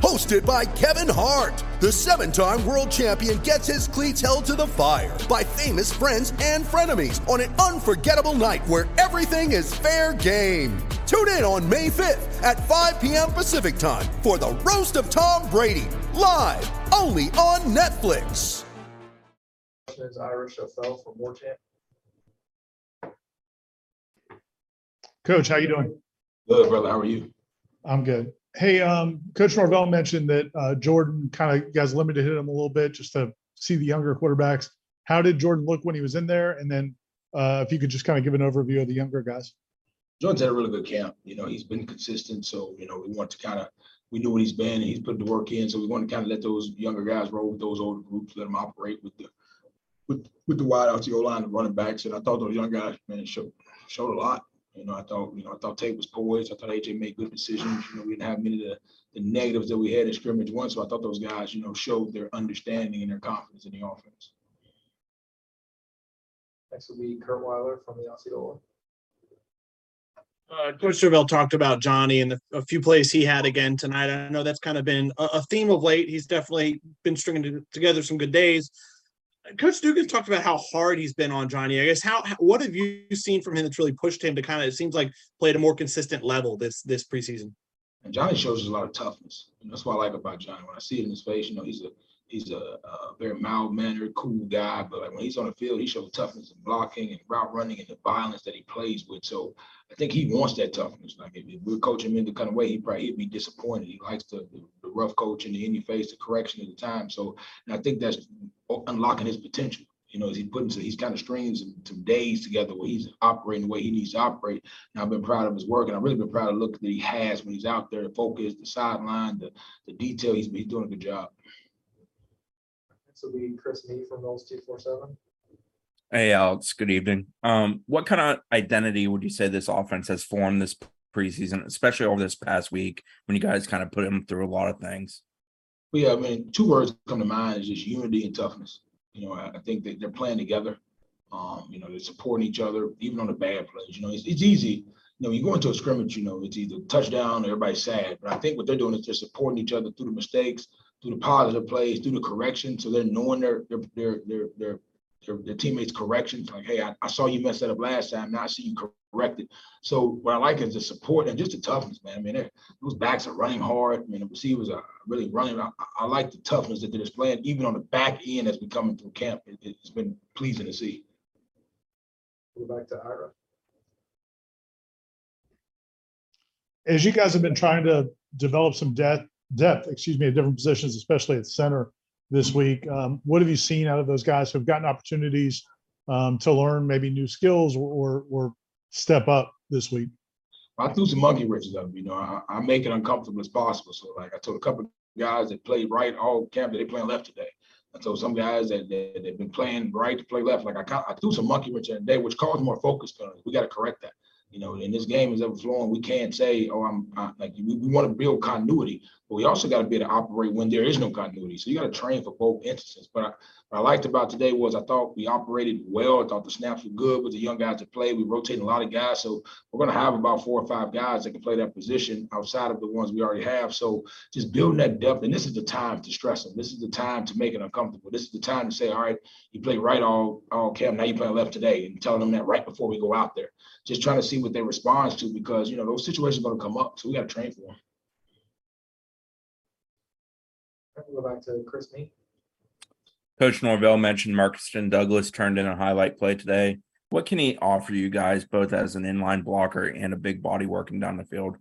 Hosted by Kevin Hart, the seven time world champion gets his cleats held to the fire by famous friends and frenemies on an unforgettable night where everything is fair game. Tune in on May 5th at 5 p.m. Pacific time for the Roast of Tom Brady, live only on Netflix. is Irish FL from War Chant. Coach, how you doing? Good, brother. How are you? I'm good. Hey, um, Coach Norvell mentioned that uh, Jordan kind of guys limited him a little bit just to see the younger quarterbacks. How did Jordan look when he was in there? And then uh, if you could just kind of give an overview of the younger guys. Jordan's had a really good camp. You know, he's been consistent. So, you know, we want to kind of, we knew what he's been and he's put the work in. So we want to kind of let those younger guys roll with those older groups, let them operate with the, with, with the wide out, the O line, the running backs. And I thought those young guys, man, showed, showed a lot. You know, I thought, you know, I thought Tate was poised. I thought AJ made good decisions. You know, we didn't have many of the, the negatives that we had in scrimmage one. So I thought those guys, you know, showed their understanding and their confidence in the offense. Next will be Curt Weiler from the Osceola. Uh, Coach Norvell talked about Johnny and the, a few plays he had again tonight. I know that's kind of been a, a theme of late. He's definitely been stringing together some good days. Coach Dugan talked about how hard he's been on Johnny. I guess how, how what have you seen from him that's really pushed him to kind of it seems like play at a more consistent level this this preseason. And Johnny shows us a lot of toughness. And that's what I like about Johnny. When I see it in his face, you know, he's a he's a, a very mild mannered, cool guy. But like when he's on the field, he shows toughness and blocking and route running and the violence that he plays with. So I think he wants that toughness. Like if, if we're coaching him in the kind of way, he probably he'd be disappointed. He likes the, the, the rough coaching, the in your face, the correction at the time. So I think that's unlocking his potential. You know, as he putting he's kind of strings some, some days together where he's operating the way he needs to operate. And I've been proud of his work, and I've really been proud of the look that he has when he's out there, the focus, the sideline, the the detail. He's, he's doing a good job. Next will be Chris Nee from Noles two four seven. Hey Alex, good evening. Um, what kind of identity would you say this offense has formed this preseason, especially over this past week when you guys kind of put him through a lot of things? Well, yeah, I mean, two words come to mind is just unity and toughness. You know, I, I think that they're playing together. Um, you know, they're supporting each other, even on the bad plays. You know, it's, it's easy. You know, you go into a scrimmage, you know, it's either touchdown or everybody's sad. But I think what they're doing is they're supporting each other through the mistakes, through the positive plays, through the correction. So they're knowing their their their their their, their, their teammates' corrections. Like, hey, I, I saw you mess that up last time. Now I see you correct it. So what I like is the support and just the toughness, man. I mean, those backs are running hard. I mean, the receivers are really running. I, I like the toughness that they're displaying, even on the back end as we coming through camp. It, it's been pleasing to see. Go back to Ira. As you guys have been trying to develop some depth, depth, excuse me, at different positions, especially at center this week, um, what have you seen out of those guys who've gotten opportunities um, to learn maybe new skills or, or, or step up this week? I threw some monkey wrenches up. You know, I, I make it uncomfortable as possible. So, like, I told a couple guys that played right all camp that they playing left today. I told some guys that, that they've been playing right to play left. Like I, I threw some monkey wrench in today, which caused more focus penalties. We got to correct that. You know, in this game is ever flowing. We can't say, "Oh, I'm I, like." We, we want to build continuity, but we also got to be able to operate when there is no continuity. So you got to train for both instances. But I, what I liked about today was I thought we operated well. I thought the snaps were good with the young guys that play. We rotated a lot of guys, so we're going to have about four or five guys that can play that position outside of the ones we already have. So just building that depth, and this is the time to stress them. This is the time to make it uncomfortable. This is the time to say, "All right, you play right all all camp. Now you play left today," and telling them that right before we go out there. Just trying to see what they respond to because you know those situations are going to come up, so we got to train for them. We'll Go back to Chris Nee. Coach Norvell mentioned Markeston Douglas turned in a highlight play today. What can he offer you guys both as an inline blocker and a big body working down the field?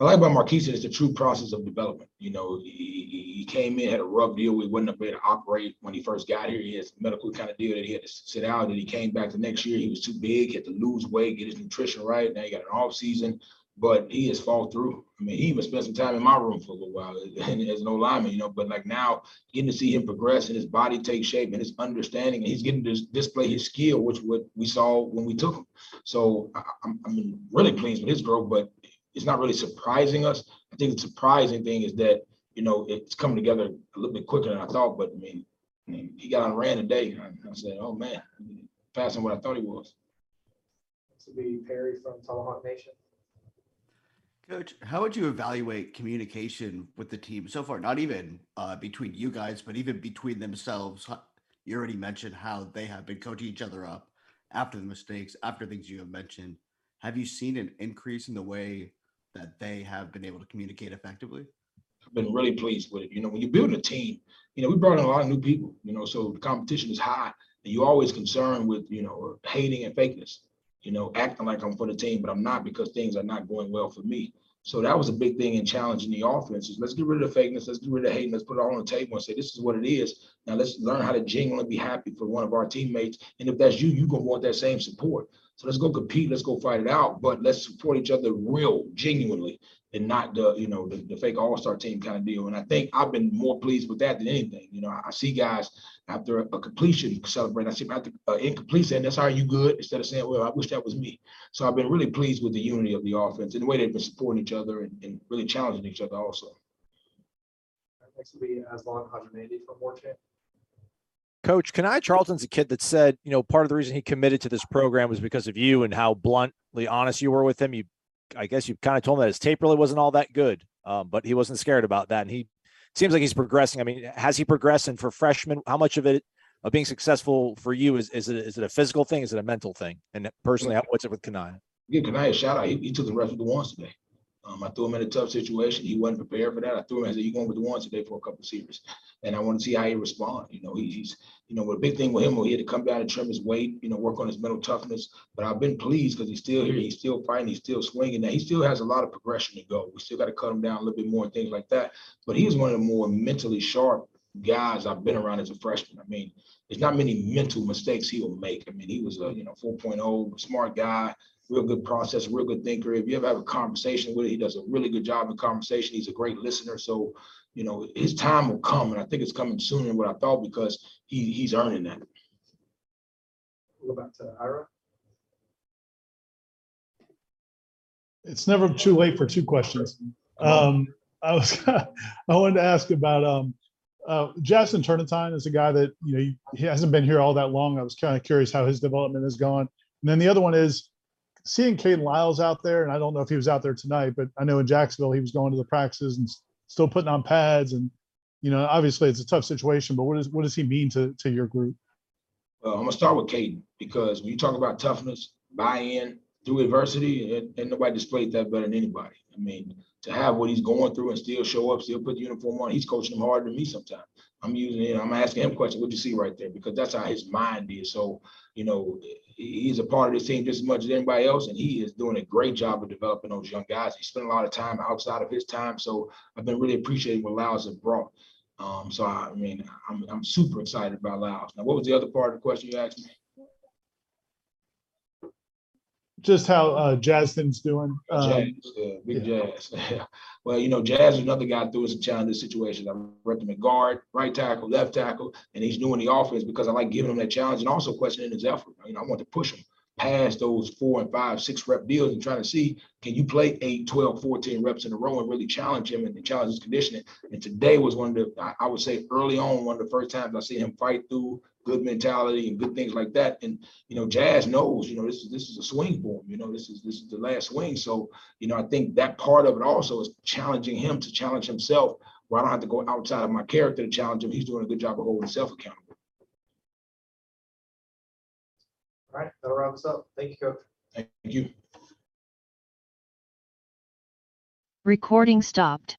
I like about Marquise is the true process of development. You know, he, he, he came in, had a rough deal. We wouldn't have been able to operate when he first got here. He has a medical kind of deal that he had to sit out. And he came back the next year. He was too big, had to lose weight, get his nutrition right. Now he got an off season, but he has fought through. I mean, he even spent some time in my room for a little while as an old lineman, you know. But like now, getting to see him progress and his body take shape and his understanding, and he's getting to display his skill, which what we saw when we took him. So I, I'm, I'm really pleased with his growth, but it's not really surprising us. I think the surprising thing is that you know it's coming together a little bit quicker than I thought. But I mean, I mean he got on ran today. I, I said, "Oh man, faster than what I thought he was." Will be Perry from Tomahawk Nation. Coach, how would you evaluate communication with the team so far? Not even uh, between you guys, but even between themselves. You already mentioned how they have been coaching each other up after the mistakes, after things you have mentioned. Have you seen an increase in the way that they have been able to communicate effectively? I've been really pleased with it. You know, when you're building a team, you know, we brought in a lot of new people, you know, so the competition is high and you're always concerned with, you know, hating and fakeness, you know, acting like I'm for the team, but I'm not because things are not going well for me. So that was a big thing in challenging the offense is let's get rid of the fakeness, let's get rid of hating, let's put it all on the table and say this is what it is. Now let's learn how to genuinely be happy for one of our teammates. And if that's you, you're gonna want that same support. So let's go compete, let's go fight it out, but let's support each other real, genuinely, and not the, you know, the, the fake all-star team kind of deal. And I think I've been more pleased with that than anything. You know, I, I see guys after a completion celebrate. I see them after uh, incomplete saying that's how you good instead of saying, well, I wish that was me. So I've been really pleased with the unity of the offense and the way they've been supporting each other and, and really challenging each other also. Next will be Aslan Hajimandi from War Chant. Coach, Kanaya Charlton's a kid that said, you know, part of the reason he committed to this program was because of you and how bluntly honest you were with him. You, I guess you kind of told him that his tape really wasn't all that good, um, but he wasn't scared about that. And he seems like he's progressing. I mean, has he progressed? And for freshmen, how much of it of being successful for you is is it is it a physical thing? Is it a mental thing? And personally, how, what's it with Kanaya? Give Kanaya a shout out. He, he took the rest of the ones today. Um, I threw him in a tough situation. He wasn't prepared for that. I threw him and said, "You going with the ones today for a couple of series?" And I want to see how he respond. You know, he, he's you know, the big thing with him, was he had to come down and trim his weight. You know, work on his mental toughness. But I've been pleased because he's still here. He's still fighting. He's still swinging. Now he still has a lot of progression to go. We still got to cut him down a little bit more and things like that. But he's one of the more mentally sharp guys I've been around as a freshman. I mean, there's not many mental mistakes he will make. I mean, he was a you know 4.0 smart guy real good process, real good thinker. If you ever have a conversation with him, he does a really good job in conversation. He's a great listener. So, you know, his time will come, and I think it's coming sooner than what I thought because he he's earning that. We'll go back to Ira. It's never too late for two questions. Um, I was, I wanted to ask about, um, uh, Jazston Turnetine is a guy that, you know, he hasn't been here all that long. I was kind of curious how his development has gone. And then the other one is seeing Kayden Lyles out there, and I don't know if he was out there tonight, but I know in Jacksonville he was going to the practices and still putting on pads. And, you know, obviously it's a tough situation, but what does, what does he mean to, to your group? Well, I'm gonna start with Kayden because when you talk about toughness, buy-in through adversity, and, and nobody displayed that better than anybody. I mean, to have what he's going through and still show up, still put the uniform on, he's coaching them harder than me sometimes. I'm using it, I'm asking him questions, what'd you see right there? Because that's how his mind is. So, you know, he's a part of this team just as much as anybody else, and he is doing a great job of developing those young guys. He spent a lot of time outside of his time, so I've been really appreciating what Lyles has brought. Um, so I, I mean, I'm, I'm super excited about Lyles. Now, what was the other part of the question you asked me? Just how, uh, Jason's doing. Um, Jazz, yeah, big Jazz. well, you know, Jazz is another guy through some challenging situations. I repped him at guard, right tackle, left tackle, and he's doing the offense because I like giving him that challenge and also questioning his effort. You know, I want to push him past those four and five, six rep deals and trying to see can you play 8, 12, 14 reps in a row and really challenge him and, challenge his conditioning. And today was one of the, I would say early on, one of the first times I see him fight through good mentality and good things like that. And you know, Jazz knows, you know, this is this is a swing for him. You know, this is this is the last swing. So, you know, I think that part of it also is challenging him to challenge himself, where I don't have to go outside of my character to challenge him. He's doing a good job of holding himself accountable. All right, that'll wrap us up. Thank you, Coach. Thank you. Recording stopped.